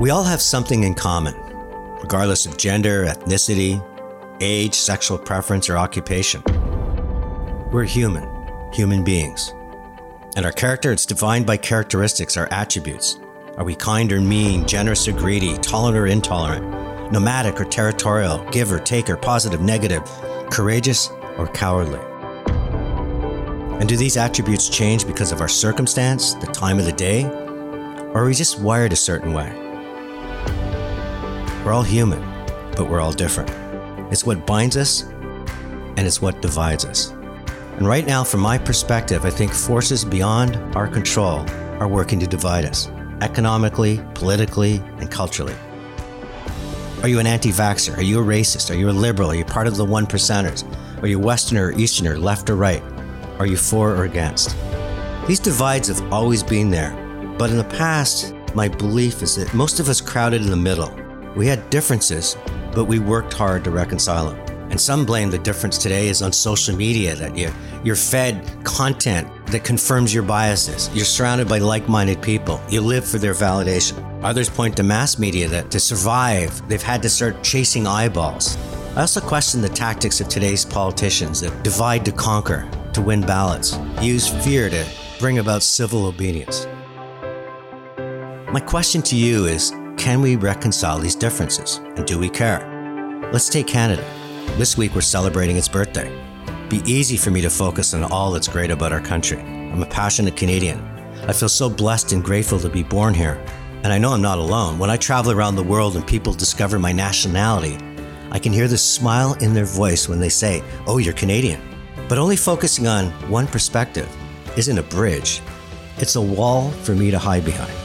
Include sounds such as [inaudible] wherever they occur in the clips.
We all have something in common, regardless of gender, ethnicity, age, sexual preference, or occupation. We're human, human beings. And our character, it's defined by characteristics, our attributes. Are we kind or mean, generous or greedy, tolerant or intolerant, nomadic or territorial, giver, or taker, positive, negative, courageous or cowardly? And do these attributes change because of our circumstance, the time of the day, or are we just wired a certain way? We're all human, but we're all different. It's what binds us, and it's what divides us. And right now, from my perspective, I think forces beyond our control are working to divide us economically, politically, and culturally. Are you an anti vaxxer? Are you a racist? Are you a liberal? Are you part of the one percenters? Are you Westerner or Easterner, left or right? Are you for or against? These divides have always been there, but in the past, my belief is that most of us crowded in the middle. We had differences, but we worked hard to reconcile them. And some blame the difference today is on social media that you, you're fed content that confirms your biases. You're surrounded by like minded people. You live for their validation. Others point to mass media that to survive, they've had to start chasing eyeballs. I also question the tactics of today's politicians that divide to conquer, to win ballots, use fear to bring about civil obedience. My question to you is can we reconcile these differences? And do we care? Let's take Canada. This week we're celebrating its birthday. Be easy for me to focus on all that's great about our country. I'm a passionate Canadian. I feel so blessed and grateful to be born here. And I know I'm not alone. When I travel around the world and people discover my nationality, I can hear the smile in their voice when they say, Oh, you're Canadian. But only focusing on one perspective isn't a bridge, it's a wall for me to hide behind.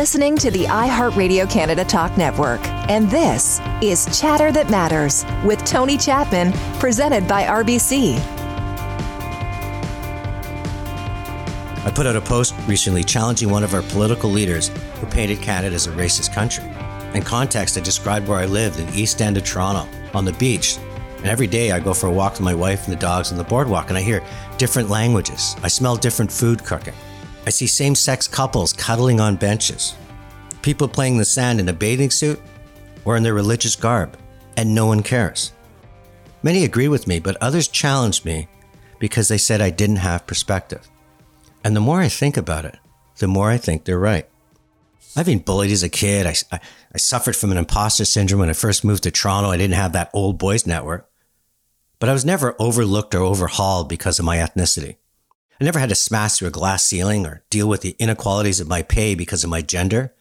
Listening to the iHeartRadio Canada Talk Network, and this is Chatter That Matters with Tony Chapman, presented by RBC. I put out a post recently challenging one of our political leaders who painted Canada as a racist country. In context, I described where I lived in East End of Toronto on the beach. And every day I go for a walk with my wife and the dogs on the boardwalk, and I hear different languages. I smell different food cooking. I see same sex couples cuddling on benches, people playing in the sand in a bathing suit or in their religious garb, and no one cares. Many agree with me, but others challenged me because they said I didn't have perspective. And the more I think about it, the more I think they're right. I've been bullied as a kid. I, I, I, suffered from an imposter syndrome when I first moved to Toronto. I didn't have that old boys network. But I was never overlooked or overhauled because of my ethnicity. I never had to smash through a glass ceiling or deal with the inequalities of my pay because of my gender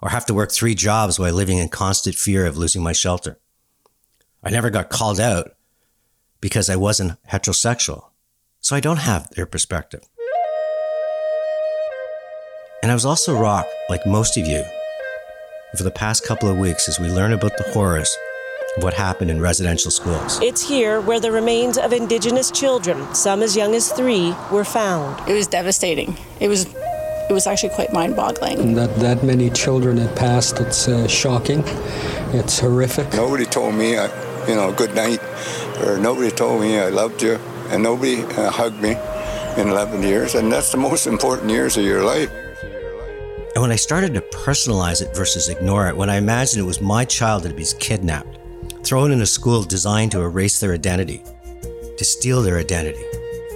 or have to work three jobs while living in constant fear of losing my shelter. I never got called out because I wasn't heterosexual. So I don't have their perspective. And I was also rocked, like most of you, for the past couple of weeks as we learn about the horrors what happened in residential schools. It's here where the remains of Indigenous children, some as young as three, were found. It was devastating. It was it was actually quite mind-boggling. That that many children had passed. It's uh, shocking. It's horrific. Nobody told me, uh, you know, good night, or nobody told me I loved you, and nobody uh, hugged me in 11 years, and that's the most important years of your life. And when I started to personalize it versus ignore it, when I imagined it was my child that was kidnapped, thrown in a school designed to erase their identity, to steal their identity,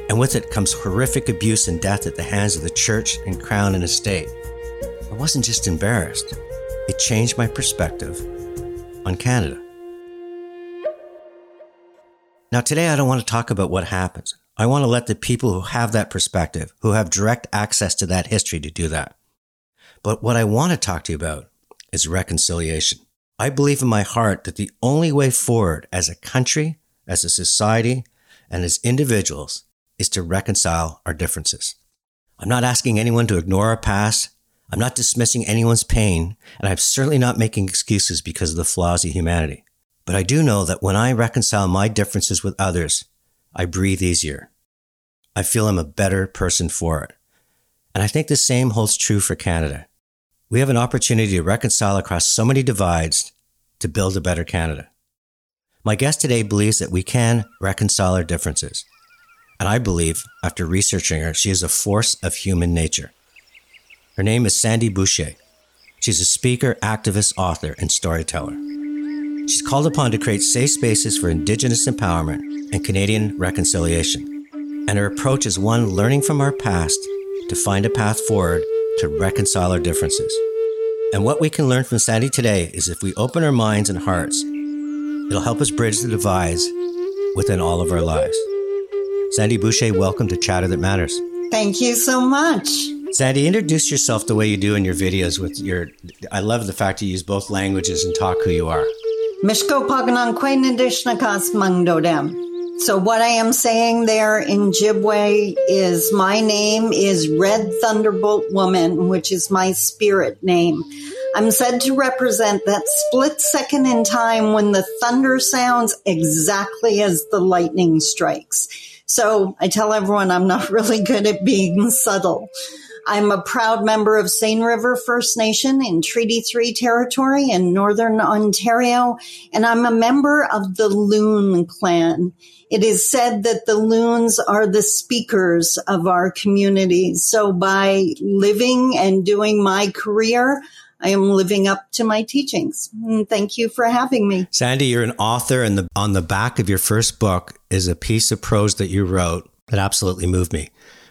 and with it comes horrific abuse and death at the hands of the church and crown and estate, I wasn't just embarrassed, it changed my perspective on Canada. Now, today I don't want to talk about what happens. I want to let the people who have that perspective, who have direct access to that history, to do that. But what I want to talk to you about is reconciliation. I believe in my heart that the only way forward as a country, as a society, and as individuals is to reconcile our differences. I'm not asking anyone to ignore our past. I'm not dismissing anyone's pain, and I'm certainly not making excuses because of the flaws of humanity. But I do know that when I reconcile my differences with others, I breathe easier. I feel I'm a better person for it. And I think the same holds true for Canada. We have an opportunity to reconcile across so many divides to build a better Canada. My guest today believes that we can reconcile our differences. And I believe, after researching her, she is a force of human nature. Her name is Sandy Boucher. She's a speaker, activist, author, and storyteller. She's called upon to create safe spaces for Indigenous empowerment and Canadian reconciliation. And her approach is one learning from our past to find a path forward to reconcile our differences. And what we can learn from Sandy today is if we open our minds and hearts, it'll help us bridge the divides within all of our lives. Sandy Boucher, welcome to Chatter That Matters. Thank you so much. Sandy, introduce yourself the way you do in your videos with your I love the fact you use both languages and talk who you are. Mishko Mangdodem. So what I am saying there in Ojibwe is my name is Red Thunderbolt Woman, which is my spirit name. I'm said to represent that split second in time when the thunder sounds exactly as the lightning strikes. So I tell everyone I'm not [laughs] really good at being subtle. I'm a proud member of Seine River First Nation in Treaty 3 territory in Northern Ontario, and I'm a member of the Loon clan. It is said that the loons are the speakers of our community. So by living and doing my career, I am living up to my teachings. And thank you for having me. Sandy, you're an author and the, on the back of your first book is a piece of prose that you wrote that absolutely moved me.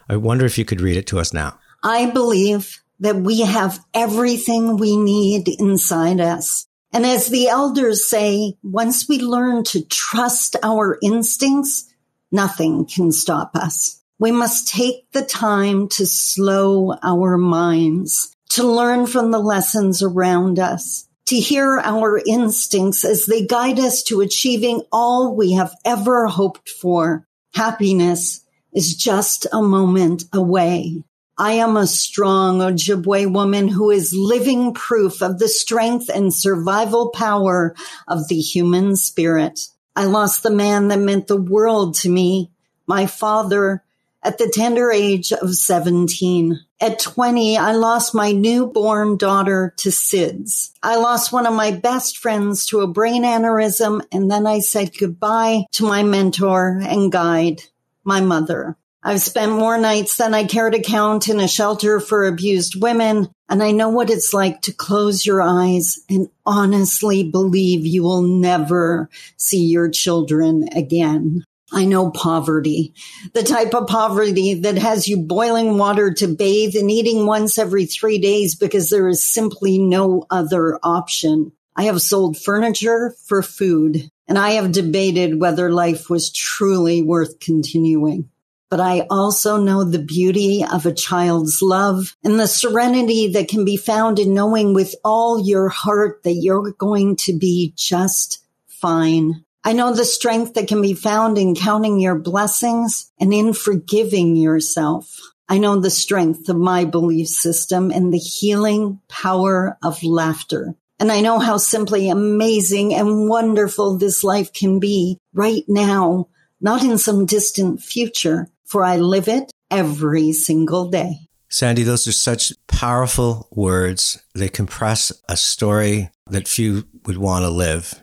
I wonder if you could read it to us now. I believe that we have everything we need inside us. And as the elders say, once we learn to trust our instincts, nothing can stop us. We must take the time to slow our minds, to learn from the lessons around us, to hear our instincts as they guide us to achieving all we have ever hoped for. Happiness is just a moment away. I am a strong Ojibwe woman who is living proof of the strength and survival power of the human spirit. I lost the man that meant the world to me, my father, at the tender age of 17. At 20, I lost my newborn daughter to SIDS. I lost one of my best friends to a brain aneurysm, and then I said goodbye to my mentor and guide, my mother. I've spent more nights than I care to count in a shelter for abused women, and I know what it's like to close your eyes and honestly believe you will never see your children again. I know poverty, the type of poverty that has you boiling water to bathe and eating once every three days because there is simply no other option. I have sold furniture for food, and I have debated whether life was truly worth continuing but I also know the beauty of a child's love and the serenity that can be found in knowing with all your heart that you're going to be just fine. I know the strength that can be found in counting your blessings and in forgiving yourself. I know the strength of my belief system and the healing power of laughter. And I know how simply amazing and wonderful this life can be right now, not in some distant future, for I live it every single day. Sandy, those are such powerful words. They compress a story that few would want to live.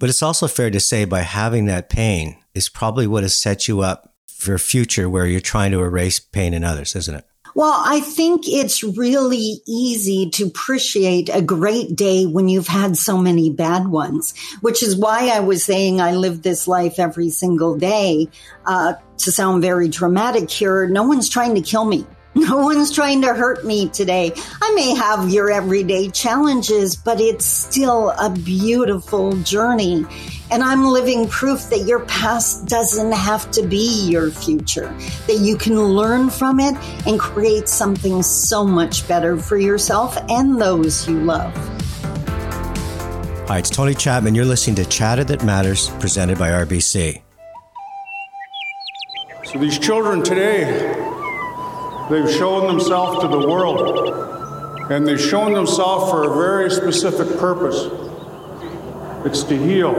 But it's also fair to say by having that pain is probably what has set you up for a future where you're trying to erase pain in others, isn't it? Well, I think it's really easy to appreciate a great day when you've had so many bad ones, which is why I was saying I live this life every single day. Uh, to sound very dramatic here, no one's trying to kill me. No one's trying to hurt me today. I may have your everyday challenges, but it's still a beautiful journey. And I'm living proof that your past doesn't have to be your future, that you can learn from it and create something so much better for yourself and those you love. Hi, it's Tony Chapman. You're listening to Chatter That Matters, presented by RBC. So these children today, They've shown themselves to the world, and they've shown themselves for a very specific purpose it's to heal.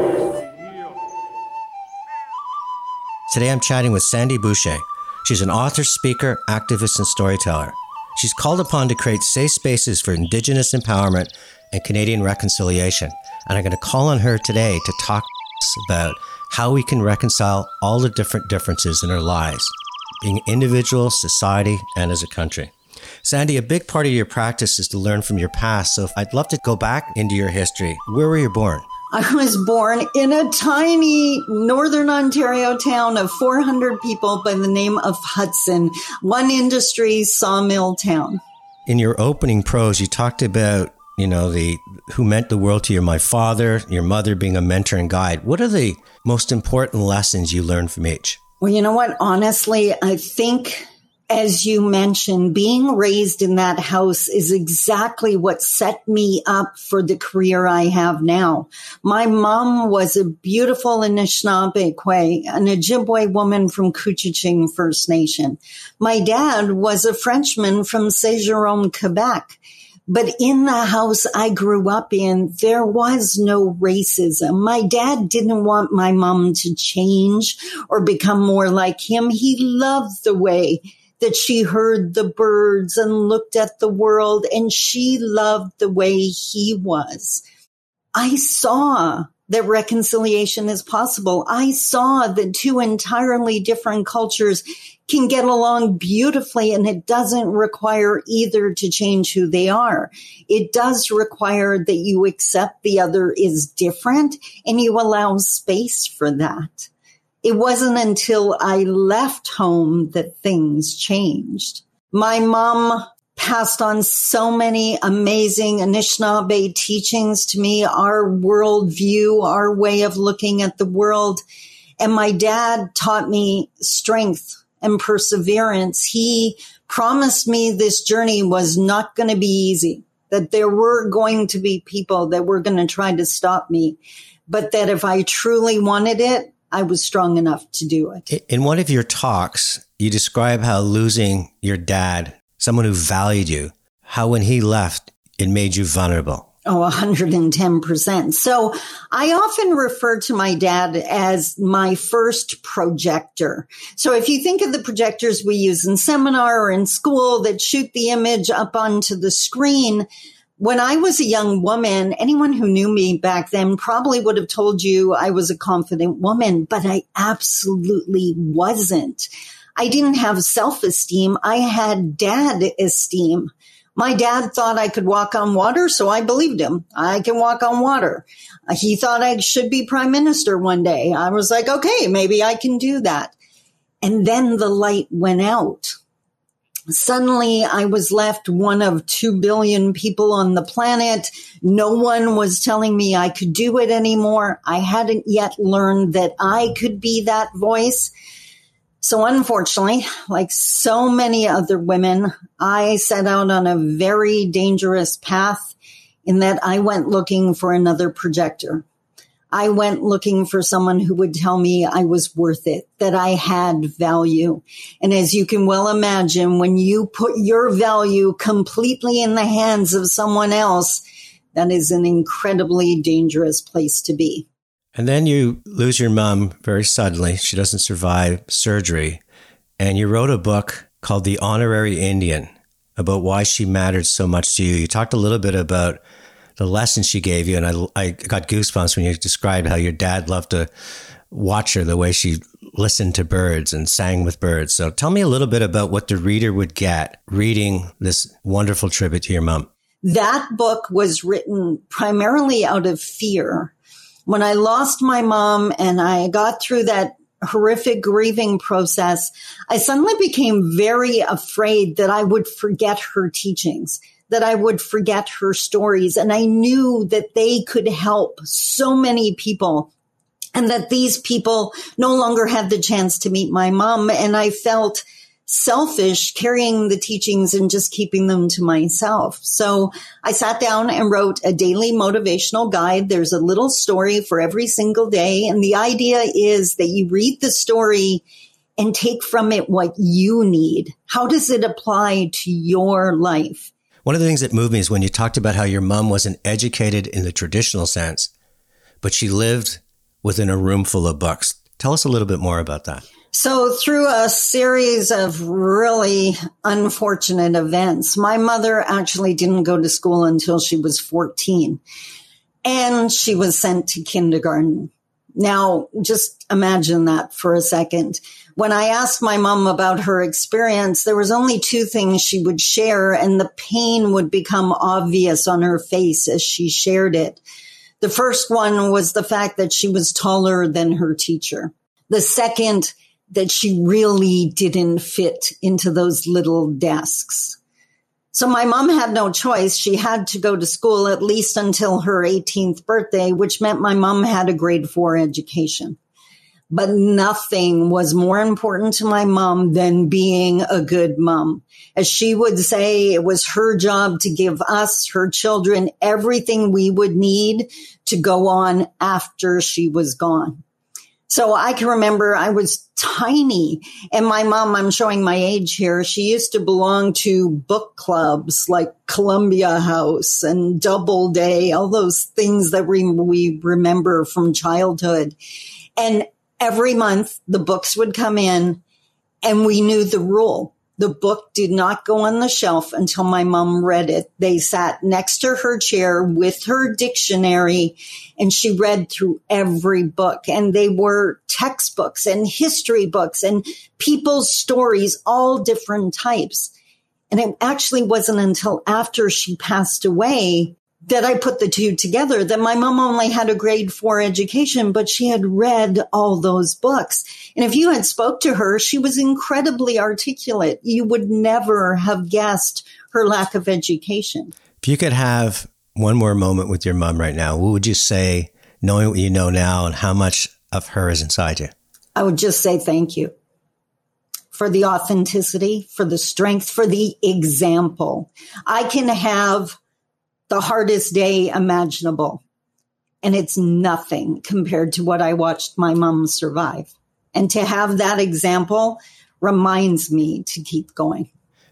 Today I'm chatting with Sandy Boucher. She's an author, speaker, activist, and storyteller. She's called upon to create safe spaces for Indigenous empowerment and Canadian reconciliation. And I'm going to call on her today to talk about how we can reconcile all the different differences in our lives, being individual, society, and as a country. Sandy, a big part of your practice is to learn from your past. So I'd love to go back into your history. Where were you born? I was born in a tiny northern Ontario town of 400 people by the name of Hudson, one industry sawmill town. In your opening prose, you talked about, you know, the who meant the world to you, my father, your mother being a mentor and guide. What are the most important lessons you learned from each? Well, you know what? Honestly, I think as you mentioned, being raised in that house is exactly what set me up for the career I have now. My mom was a beautiful Anishinaabe, an Ojibwe woman from Couchiching First Nation. My dad was a Frenchman from Saint-Jérôme, Quebec. But in the house I grew up in, there was no racism. My dad didn't want my mom to change or become more like him. He loved the way that she heard the birds and looked at the world and she loved the way he was. I saw that reconciliation is possible. I saw that two entirely different cultures can get along beautifully and it doesn't require either to change who they are. It does require that you accept the other is different and you allow space for that it wasn't until I left home that things changed. My mom passed on so many amazing Anishinaabe teachings to me, our worldview, our way of looking at the world. And my dad taught me strength and perseverance. He promised me this journey was not going to be easy, that there were going to be people that were going to try to stop me, but that if I truly wanted it, I was strong enough to do it. In one of your talks, you describe how losing your dad, someone who valued you, how when he left, it made you vulnerable. Oh, 110%. So I often refer to my dad as my first projector. So if you think of the projectors we use in seminar or in school that shoot the image up onto the screen, when I was a young woman, anyone who knew me back then probably would have told you I was a confident woman, but I absolutely wasn't. I didn't have self esteem. I had dad esteem. My dad thought I could walk on water, so I believed him. I can walk on water. He thought I should be prime minister one day. I was like, okay, maybe I can do that. And then the light went out suddenly I was left one of 2 billion people on the planet. No one was telling me I could do it anymore. I hadn't yet learned that I could be that voice. So unfortunately, like so many other women, I set out on a very dangerous path in that I went looking for another projector. I went looking for someone who would tell me I was worth it, that I had value. And as you can well imagine, when you put your value completely in the hands of someone else, that is an incredibly dangerous place to be. And then you lose your mom very suddenly. She doesn't survive surgery. And you wrote a book called The Honorary Indian about why she mattered so much to you. You talked a little bit about the lessons she gave you. And I, I got goosebumps when you described how your dad loved to watch her the way she listened to birds and sang with birds. So tell me a little bit about what the reader would get reading this wonderful tribute to your mom. That book was written primarily out of fear. When I lost my mom and I got through that horrific grieving process, I suddenly became very afraid that I would forget her teachings that I would forget her stories. And I knew that they could help so many people and that these people no longer had the chance to meet my mom. And I felt selfish carrying the teachings and just keeping them to myself. So I sat down and wrote a daily motivational guide. There's a little story for every single day. And the idea is that you read the story and take from it what you need. How does it apply to your life? One of the things that moved me is when you talked about how your mom wasn't educated in the traditional sense, but she lived within a room full of books. Tell us a little bit more about that. So, through a series of really unfortunate events, my mother actually didn't go to school until she was 14 and she was sent to kindergarten. Now, just imagine that for a second. When I asked my mom about her experience, there was only two things she would share and the pain would become obvious on her face as she shared it. The first one was the fact that she was taller than her teacher. The second, that she really didn't fit into those little desks. So my mom had no choice. She had to go to school at least until her 18th birthday, which meant my mom had a grade four education. But nothing was more important to my mom than being a good mom. As she would say, it was her job to give us, her children, everything we would need to go on after she was gone. So I can remember I was tiny and my mom, I'm showing my age here. She used to belong to book clubs like Columbia House and Doubleday, all those things that we, we remember from childhood. And every month the books would come in and we knew the rule. The book did not go on the shelf until my mom read it. They sat next to her chair with her dictionary and she read through every book and they were textbooks and history books and people's stories, all different types. And it actually wasn't until after she passed away that I put the two together that my mom only had a grade four education, but she had read all those books. And if you had spoke to her, she was incredibly articulate. You would never have guessed her lack of education. If you could have one more moment with your mom right now, what would you say, knowing what you know now and how much of her is inside you? I would just say thank you for the authenticity, for the strength, for the example. I can have the hardest day imaginable. And it's nothing compared to what I watched my mom survive. And to have that example reminds me to keep going.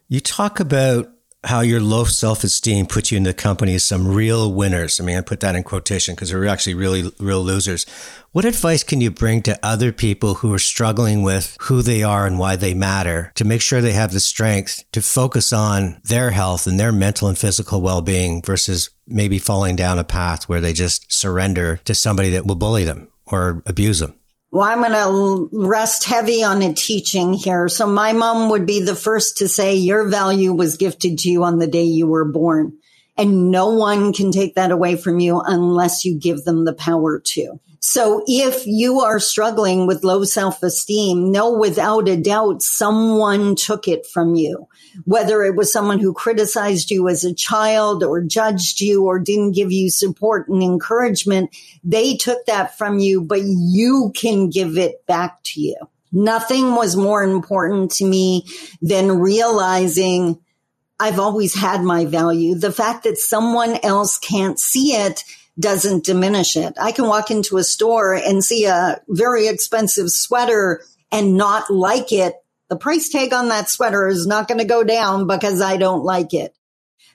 You talk about how your low self esteem puts you in the company of some real winners. I mean, I put that in quotation because they're actually really real losers. What advice can you bring to other people who are struggling with who they are and why they matter to make sure they have the strength to focus on their health and their mental and physical well being versus maybe falling down a path where they just surrender to somebody that will bully them or abuse them? Well, I'm going to rest heavy on a teaching here. So my mom would be the first to say your value was gifted to you on the day you were born. And no one can take that away from you unless you give them the power to. So if you are struggling with low self-esteem, know without a doubt someone took it from you. Whether it was someone who criticized you as a child or judged you or didn't give you support and encouragement, they took that from you, but you can give it back to you. Nothing was more important to me than realizing I've always had my value. The fact that someone else can't see it doesn't diminish it. I can walk into a store and see a very expensive sweater and not like it. The price tag on that sweater is not going to go down because I don't like it.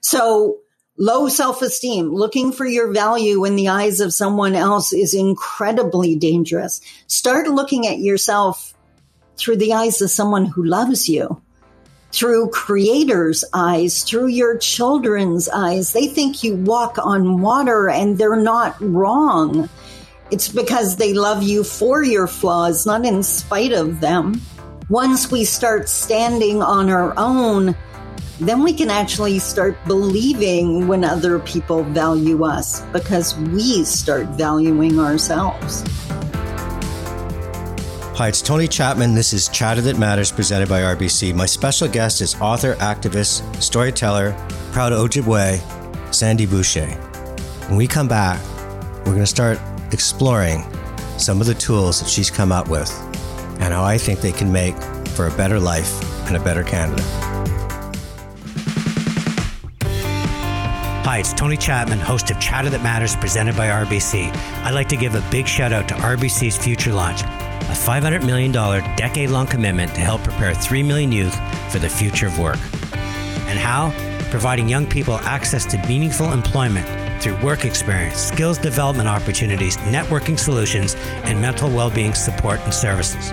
So low self-esteem, looking for your value in the eyes of someone else is incredibly dangerous. Start looking at yourself through the eyes of someone who loves you through creators' eyes, through your children's eyes. They think you walk on water and they're not wrong. It's because they love you for your flaws, not in spite of them. Once we start standing on our own, then we can actually start believing when other people value us because we start valuing ourselves. Hi, it's Tony Chapman. This is Chatter That Matters presented by RBC. My special guest is author, activist, storyteller, proud Ojibwe, Sandy Boucher. When we come back, we're going to start exploring some of the tools that she's come up with and how I think they can make for a better life and a better Canada. Hi, it's Tony Chapman, host of Chatter That Matters presented by RBC. I'd like to give a big shout out to RBC's Future Launch a $500 million decade long commitment to help prepare 3 million youth for the future of work. And how? Providing young people access to meaningful employment through work experience, skills development opportunities, networking solutions, and mental well being support and services.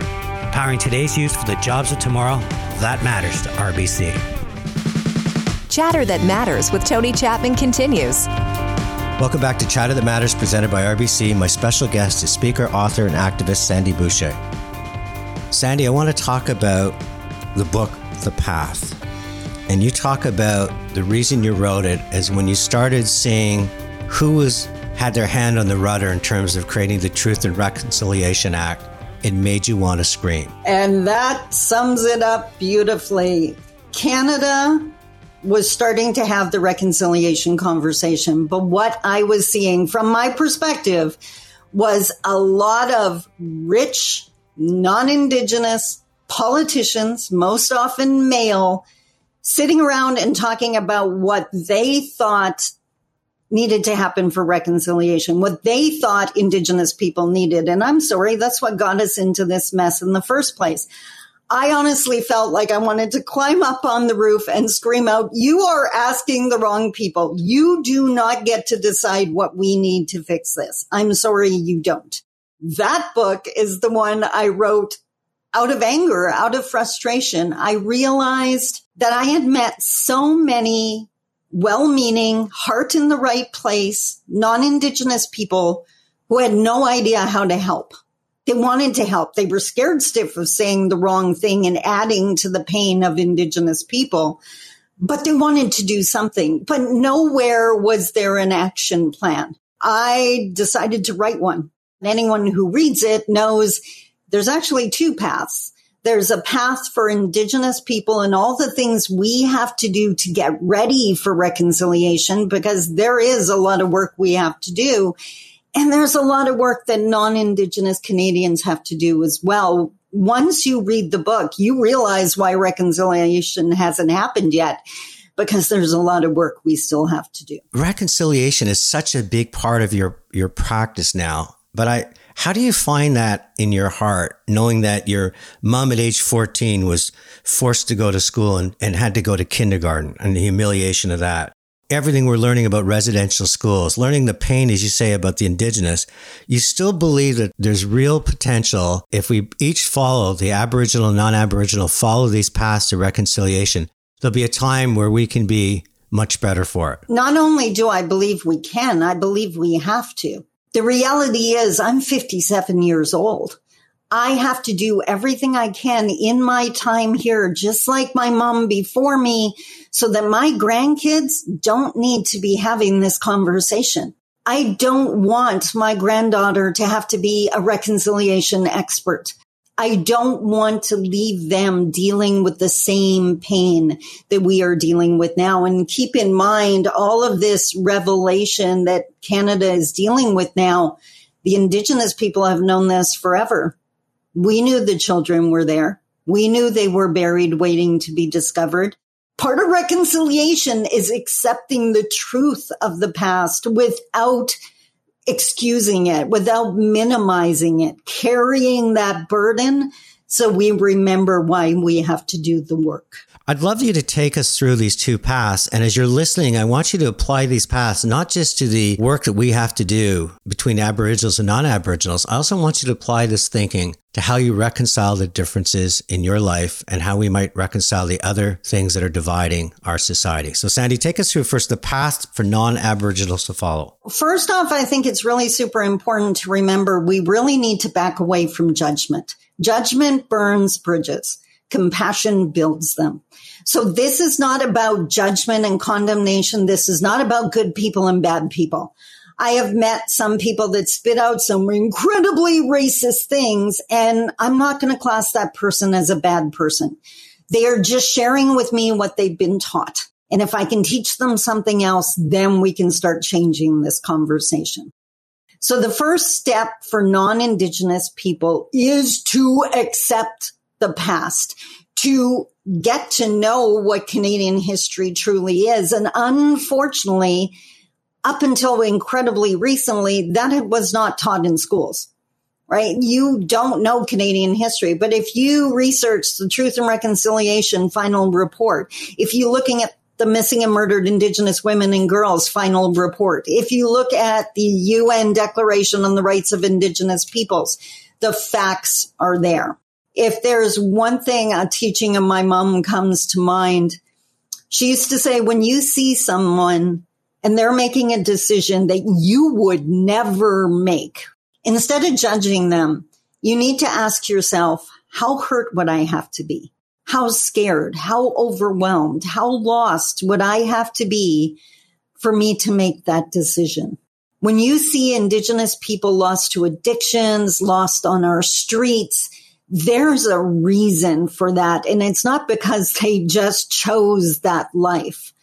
Powering today's youth for the jobs of tomorrow, that matters to RBC. Chatter That Matters with Tony Chapman continues. Welcome back to Chatter That Matters, presented by RBC. My special guest is speaker, author, and activist Sandy Boucher. Sandy, I want to talk about the book, The Path. And you talk about the reason you wrote it is when you started seeing who was had their hand on the rudder in terms of creating the Truth and Reconciliation Act, it made you want to scream. And that sums it up beautifully. Canada was starting to have the reconciliation conversation. But what I was seeing from my perspective was a lot of rich, non Indigenous politicians, most often male, sitting around and talking about what they thought needed to happen for reconciliation, what they thought Indigenous people needed. And I'm sorry, that's what got us into this mess in the first place. I honestly felt like I wanted to climb up on the roof and scream out, you are asking the wrong people. You do not get to decide what we need to fix this. I'm sorry you don't. That book is the one I wrote out of anger, out of frustration. I realized that I had met so many well-meaning, heart in the right place, non-indigenous people who had no idea how to help. They wanted to help. They were scared stiff of saying the wrong thing and adding to the pain of Indigenous people, but they wanted to do something. But nowhere was there an action plan. I decided to write one. Anyone who reads it knows there's actually two paths. There's a path for Indigenous people and all the things we have to do to get ready for reconciliation because there is a lot of work we have to do. And there's a lot of work that non-Indigenous Canadians have to do as well. Once you read the book, you realize why reconciliation hasn't happened yet because there's a lot of work we still have to do. Reconciliation is such a big part of your, your practice now. But I, how do you find that in your heart, knowing that your mom at age 14 was forced to go to school and, and had to go to kindergarten and the humiliation of that? everything we're learning about residential schools, learning the pain, as you say, about the indigenous, you still believe that there's real potential if we each follow the Aboriginal non Aboriginal, follow these paths to reconciliation. There'll be a time where we can be much better for it. Not only do I believe we can, I believe we have to. The reality is, I'm 57 years old. I have to do everything I can in my time here, just like my mom before me, so that my grandkids don't need to be having this conversation. I don't want my granddaughter to have to be a reconciliation expert. I don't want to leave them dealing with the same pain that we are dealing with now. And keep in mind all of this revelation that Canada is dealing with now. The indigenous people have known this forever. We knew the children were there. We knew they were buried waiting to be discovered. Part of reconciliation is accepting the truth of the past without excusing it, without minimizing it, carrying that burden so we remember why we have to do the work. I'd love you to take us through these two paths. And as you're listening, I want you to apply these paths, not just to the work that we have to do between Aboriginals and non-Aboriginals. I also want you to apply this thinking to how you reconcile the differences in your life and how we might reconcile the other things that are dividing our society. So Sandy, take us through first the path for non-Aboriginals to follow. First off, I think it's really super important to remember we really need to back away from judgment. Judgment burns bridges. Compassion builds them. So this is not about judgment and condemnation. This is not about good people and bad people. I have met some people that spit out some incredibly racist things, and I'm not going to class that person as a bad person. They are just sharing with me what they've been taught. And if I can teach them something else, then we can start changing this conversation. So the first step for non-Indigenous people is to accept the past, to get to know what Canadian history truly is. And unfortunately, up until incredibly recently, that was not taught in schools, right? You don't know Canadian history, but if you research the Truth and Reconciliation final report, if you're looking at the missing and murdered Indigenous women and girls final report, if you look at the UN Declaration on the Rights of Indigenous Peoples, the facts are there if there's one thing a teaching of my mom comes to mind, she used to say, when you see someone and they're making a decision that you would never make. Instead of judging them, you need to ask yourself, how hurt would I have to be? How scared? How overwhelmed? How lost would I have to be for me to make that decision? When you see indigenous people lost to addictions, lost on our streets, there's a reason for that. And it's not because they just chose that life.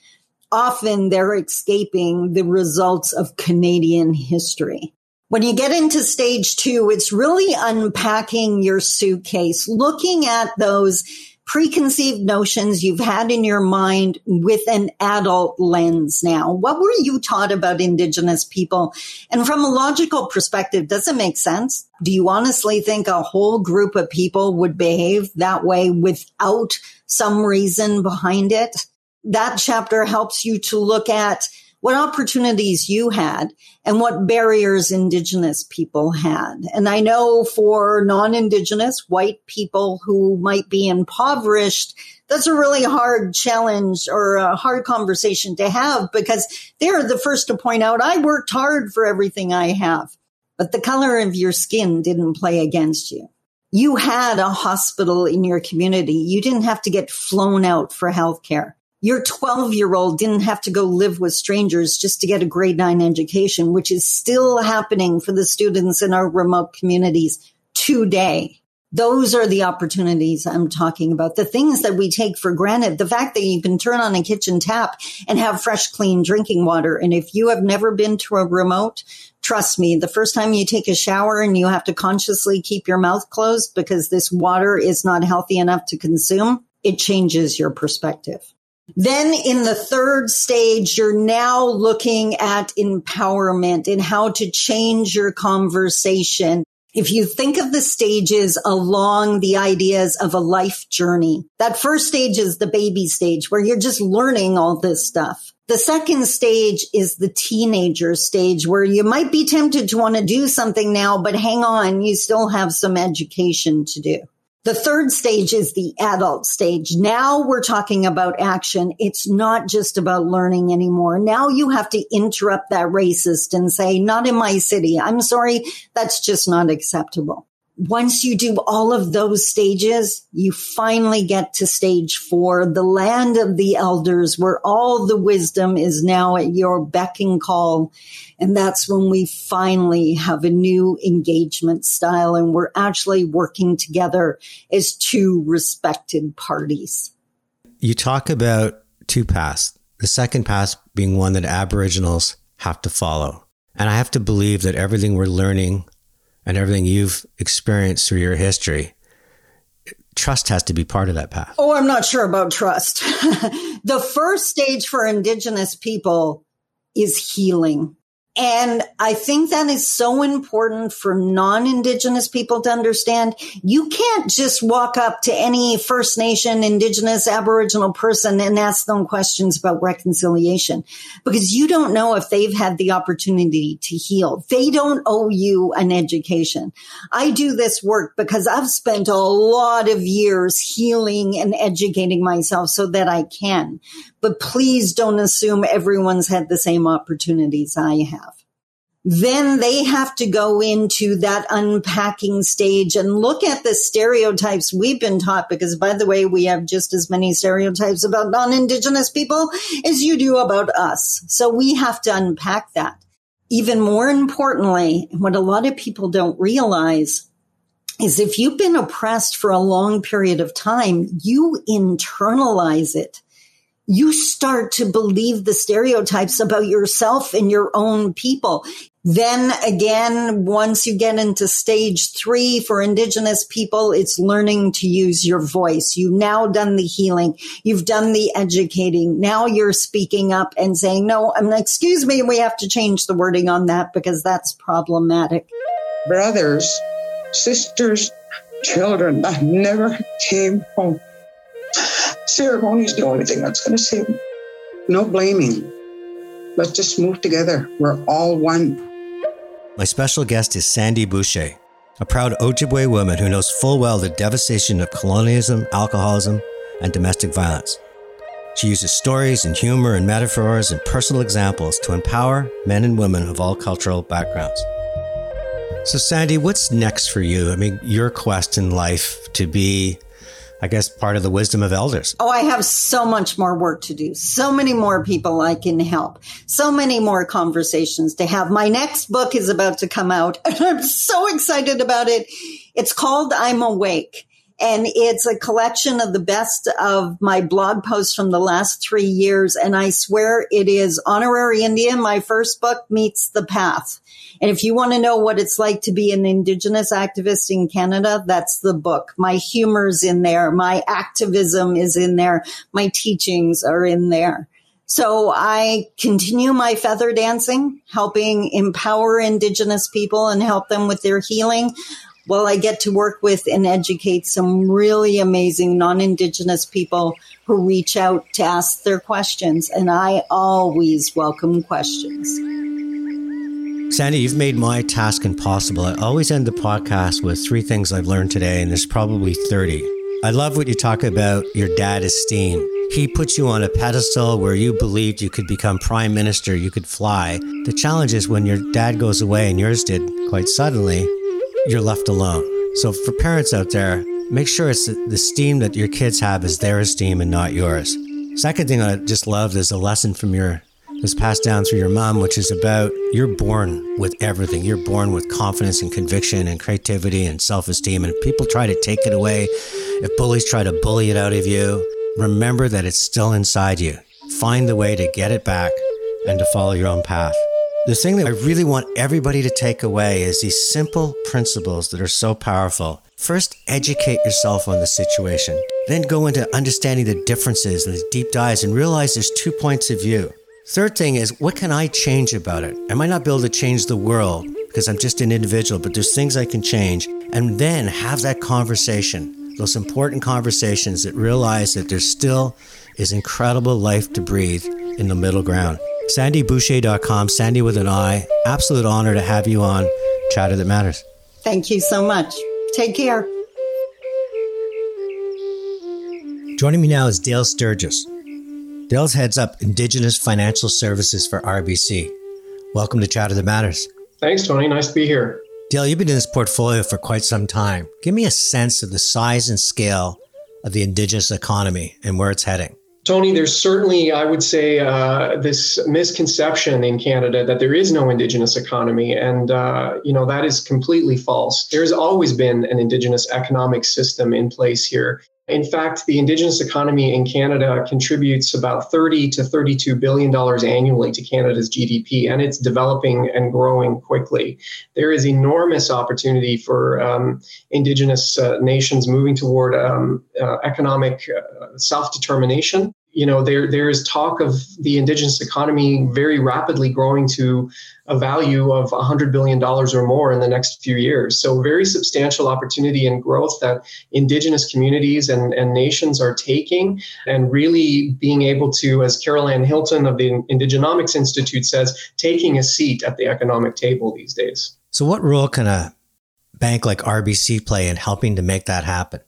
Often they're escaping the results of Canadian history. When you get into stage two, it's really unpacking your suitcase, looking at those preconceived notions you've had in your mind with an adult lens now. What were you taught about Indigenous people? And from a logical perspective, does it make sense? Do you honestly think a whole group of people would behave that way without some reason behind it? That chapter helps you to look at what opportunities you had and what barriers indigenous people had. And I know for non-indigenous white people who might be impoverished, that's a really hard challenge or a hard conversation to have because they're the first to point out, I worked hard for everything I have, but the color of your skin didn't play against you. You had a hospital in your community. You didn't have to get flown out for healthcare your 12 year old didn't have to go live with strangers just to get a grade nine education, which is still happening for the students in our remote communities today. Those are the opportunities I'm talking about. The things that we take for granted. The fact that you can turn on a kitchen tap and have fresh, clean drinking water. And if you have never been to a remote, trust me, the first time you take a shower and you have to consciously keep your mouth closed because this water is not healthy enough to consume, it changes your perspective. Then in the third stage, you're now looking at empowerment and how to change your conversation. If you think of the stages along the ideas of a life journey, that first stage is the baby stage where you're just learning all this stuff. The second stage is the teenager stage where you might be tempted to want to do something now, but hang on, you still have some education to do. The third stage is the adult stage. Now we're talking about action. It's not just about learning anymore. Now you have to interrupt that racist and say, not in my city. I'm sorry. That's just not acceptable once you do all of those stages, you finally get to stage four, the land of the elders, where all the wisdom is now at your beck and call. And that's when we finally have a new engagement style and we're actually working together as two respected parties. You talk about two paths, the second path being one that Aboriginals have to follow. And I have to believe that everything we're learning and everything you've experienced through your history, trust has to be part of that path. Oh, I'm not sure about trust. [laughs] the first stage for Indigenous people is healing. And I think that is so important for non-Indigenous people to understand. You can't just walk up to any First Nation, Indigenous, Aboriginal person and ask them questions about reconciliation because you don't know if they've had the opportunity to heal. They don't owe you an education. I do this work because I've spent a lot of years healing and educating myself so that I can. But please don't assume everyone's had the same opportunities I have then they have to go into that unpacking stage and look at the stereotypes we've been taught. Because by the way, we have just as many stereotypes about non-indigenous people as you do about us. So we have to unpack that. Even more importantly, what a lot of people don't realize is if you've been oppressed for a long period of time, you internalize it you start to believe the stereotypes about yourself and your own people. Then again, once you get into stage three for indigenous people, it's learning to use your voice. You've now done the healing. You've done the educating. Now you're speaking up and saying, no, I'm excuse me. We have to change the wording on that because that's problematic. Brothers, sisters, children that never came home. Ceremony is the only thing that's going to save them. No blaming. Let's just move together. We're all one. My special guest is Sandy Boucher, a proud Ojibwe woman who knows full well the devastation of colonialism, alcoholism, and domestic violence. She uses stories and humor and metaphors and personal examples to empower men and women of all cultural backgrounds. So, Sandy, what's next for you? I mean, your quest in life to be I guess, part of the wisdom of elders. Oh, I have so much more work to do. So many more people I can help. So many more conversations to have. My next book is about to come out [laughs] and I'm so excited about it. It's called I'm Awake. And it's a collection of the best of my blog posts from the last three years. And I swear it is Honorary Indian, My first book meets the path. And if you want to know what it's like to be an Indigenous activist in Canada, that's the book. My humor's in there. My activism is in there. My teachings are in there. So I continue my feather dancing, helping empower Indigenous people and help them with their healing. While I get to work with and educate some really amazing non-Indigenous people who reach out to ask their questions. And I always welcome questions. Sandi, you've made my task impossible. I always end the podcast with three things I've learned today, and there's probably 30. I love what you talk about your dad esteem. He put you on a pedestal where you believed you could become prime minister, you could fly. The challenge is when your dad goes away, and yours did quite suddenly, you're left alone. So, for parents out there, make sure it's the esteem that your kids have is their esteem and not yours. Second thing I just loved is a lesson from your was passed down through your mom, which is about you're born with everything. You're born with confidence and conviction and creativity and self esteem. And if people try to take it away, if bullies try to bully it out of you, remember that it's still inside you. Find the way to get it back and to follow your own path. The thing that I really want everybody to take away is these simple principles that are so powerful. First, educate yourself on the situation. Then go into understanding the differences and the deep dives and realize there's two points of view. Third thing is, what can I change about it? I might not be able to change the world because I'm just an individual, but there's things I can change. And then have that conversation, those important conversations that realize that there still is incredible life to breathe in the middle ground. SandiBoucher.com, Sandi with an I. Absolute honor to have you on Chatter That Matters. Thank you so much. Take care. Joining me now is Dale Sturges. Dale's heads up Indigenous Financial Services for RBC. Welcome to Chatter That Matters. Thanks, Tony. Nice to be here. Dale, you've been in this portfolio for quite some time. Give me a sense of the size and scale of the Indigenous economy and where it's heading. Tony, there's certainly, I would say, uh, this misconception in Canada that there is no Indigenous economy. And, uh, you know, that is completely false. There's always been an Indigenous economic system in place here. In fact, the indigenous economy in Canada contributes about 30 to 32 billion dollars annually to Canada's GDP, and it's developing and growing quickly. There is enormous opportunity for um, indigenous uh, nations moving toward um, uh, economic uh, self-determination you know there there is talk of the indigenous economy very rapidly growing to a value of 100 billion dollars or more in the next few years. So very substantial opportunity and growth that indigenous communities and, and nations are taking and really being able to as carol anne hilton of the indigenomics institute says taking a seat at the economic table these days. So what role can a bank like rbc play in helping to make that happen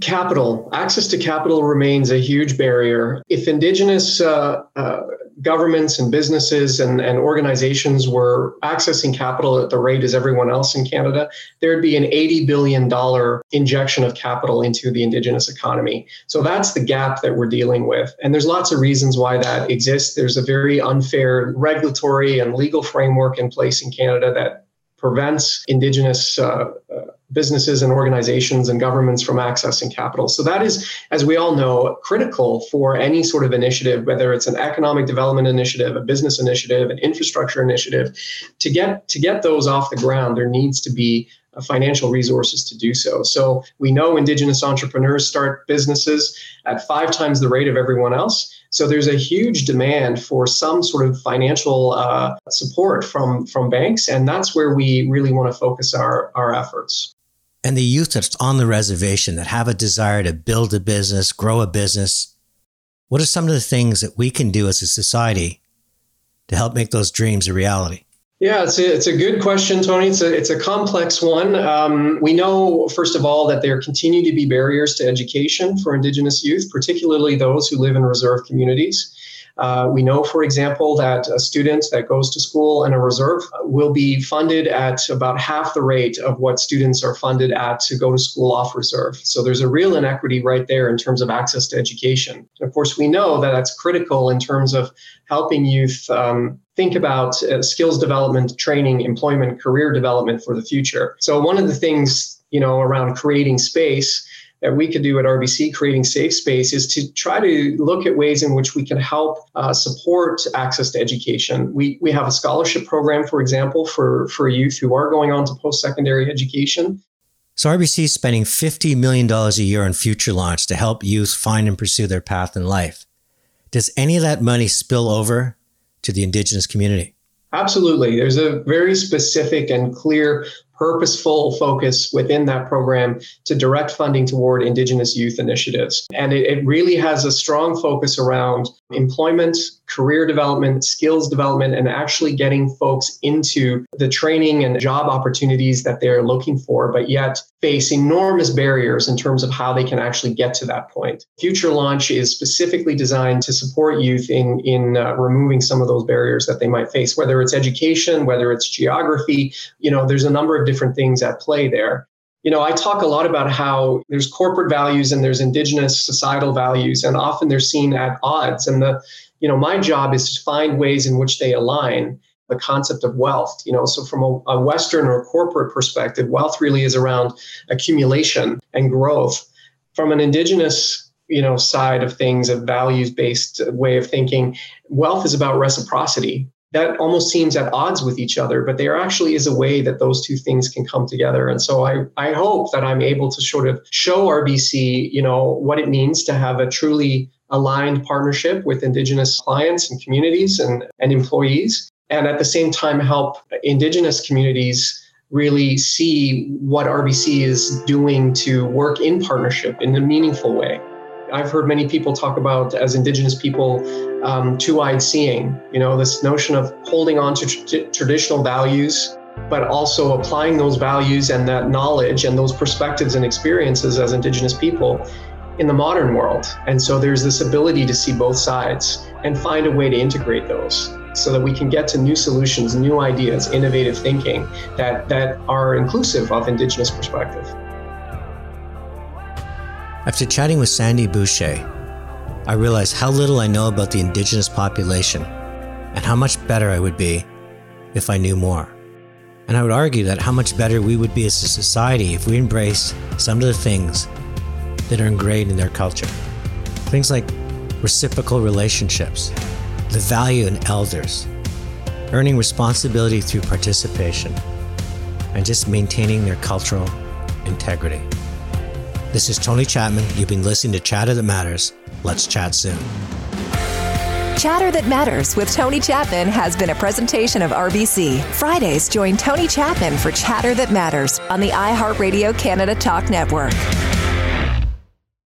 capital access to capital remains a huge barrier. If indigenous uh, uh, governments and businesses and, and organizations were accessing capital at the rate as everyone else in canada there'd be an 80 billion dollar injection of capital into the indigenous economy. So that's the gap that we're dealing with. And there's lots of reasons why that exists. There's a very unfair regulatory and legal framework in place in canada that prevents indigenous uh, uh businesses and organizations and governments from accessing capital. So that is, as we all know, critical for any sort of initiative, whether it's an economic development initiative, a business initiative, an infrastructure initiative. To get to get those off the ground, there needs to be uh, financial resources to do so. So we know indigenous entrepreneurs start businesses at five times the rate of everyone else. So there's a huge demand for some sort of financial uh, support from from banks, and that's where we really want to focus our our efforts and the youth that's on the reservation that have a desire to build a business, grow a business, what are some of the things that we can do as a society to help make those dreams a reality? Yeah, it's a, it's a good question, Tony. It's a, it's a complex one. Um, we know, first of all, that there continue to be barriers to education for Indigenous youth, particularly those who live in reserve communities. Uh, we know, for example, that a student that goes to school in a reserve will be funded at about half the rate of what students are funded at to go to school off reserve. So there's a real inequity right there in terms of access to education. of course, we know that that's critical in terms of helping youth um, think about uh, skills development, training, employment, career development for the future. So one of the things, you know, around creating space that we could do at RBC, creating safe space, is to try to look at ways in which we can help uh, support access to education. We, we have a scholarship program, for example, for, for youth who are going on to post secondary education. So RBC is spending $50 million a year on Future Launch to help youth find and pursue their path in life. Does any of that money spill over to the Indigenous community? Absolutely. There's a very specific and clear purposeful focus within that program to direct funding toward Indigenous youth initiatives. And it, it, really has a strong focus around employment, career development, skills development, and actually getting folks into the training and job opportunities that they're looking for, but yet face enormous barriers in terms of how they can actually get to that point. Future Launch is specifically designed to support youth in, in uh, removing some of those barriers that they might face, whether it's education, whether it's geography. You know, there's a number of different things at play there. You know, I talk a lot about how there's corporate values and there's indigenous societal values, and often they're seen at odds. And the, you know, my job is to find ways in which they align the concept of wealth. You know, so from a, a Western or corporate perspective, wealth really is around accumulation and growth. From an indigenous you know side of things a values based way of thinking wealth is about reciprocity that almost seems at odds with each other, but there actually is a way that those two things can come together. And so I, I hope that I'm able to sort of show RBC, you know, what it means to have a truly aligned partnership with Indigenous clients and communities and, and employees. And at the same time, help Indigenous communities really see what RBC is doing to work in partnership in a meaningful way. I've heard many people talk about as Indigenous people um, two-eyed seeing. You know, this notion of holding on to tr- traditional values, but also applying those values and that knowledge and those perspectives and experiences as Indigenous people in the modern world. And so there's this ability to see both sides and find a way to integrate those so that we can get to new solutions, new ideas, innovative thinking that, that are inclusive of Indigenous perspective. After chatting with Sandi Boucher, I realized how little I know about the indigenous population and how much better I would be if I knew more. And I would argue that how much better we would be as a society if we embraced some of the things that are ingrained in their culture. Things like reciprocal relationships, the value in elders, earning responsibility through participation, and just maintaining their cultural integrity. This is Tony Chapman. You've been listening to Chatter That Matters. Let's chat soon. Chatter That Matters with Tony Chapman has been a presentation of RBC. Fridays, join Tony Chapman for Chatter That Matters on the iHeartRadio Canada Talk Network.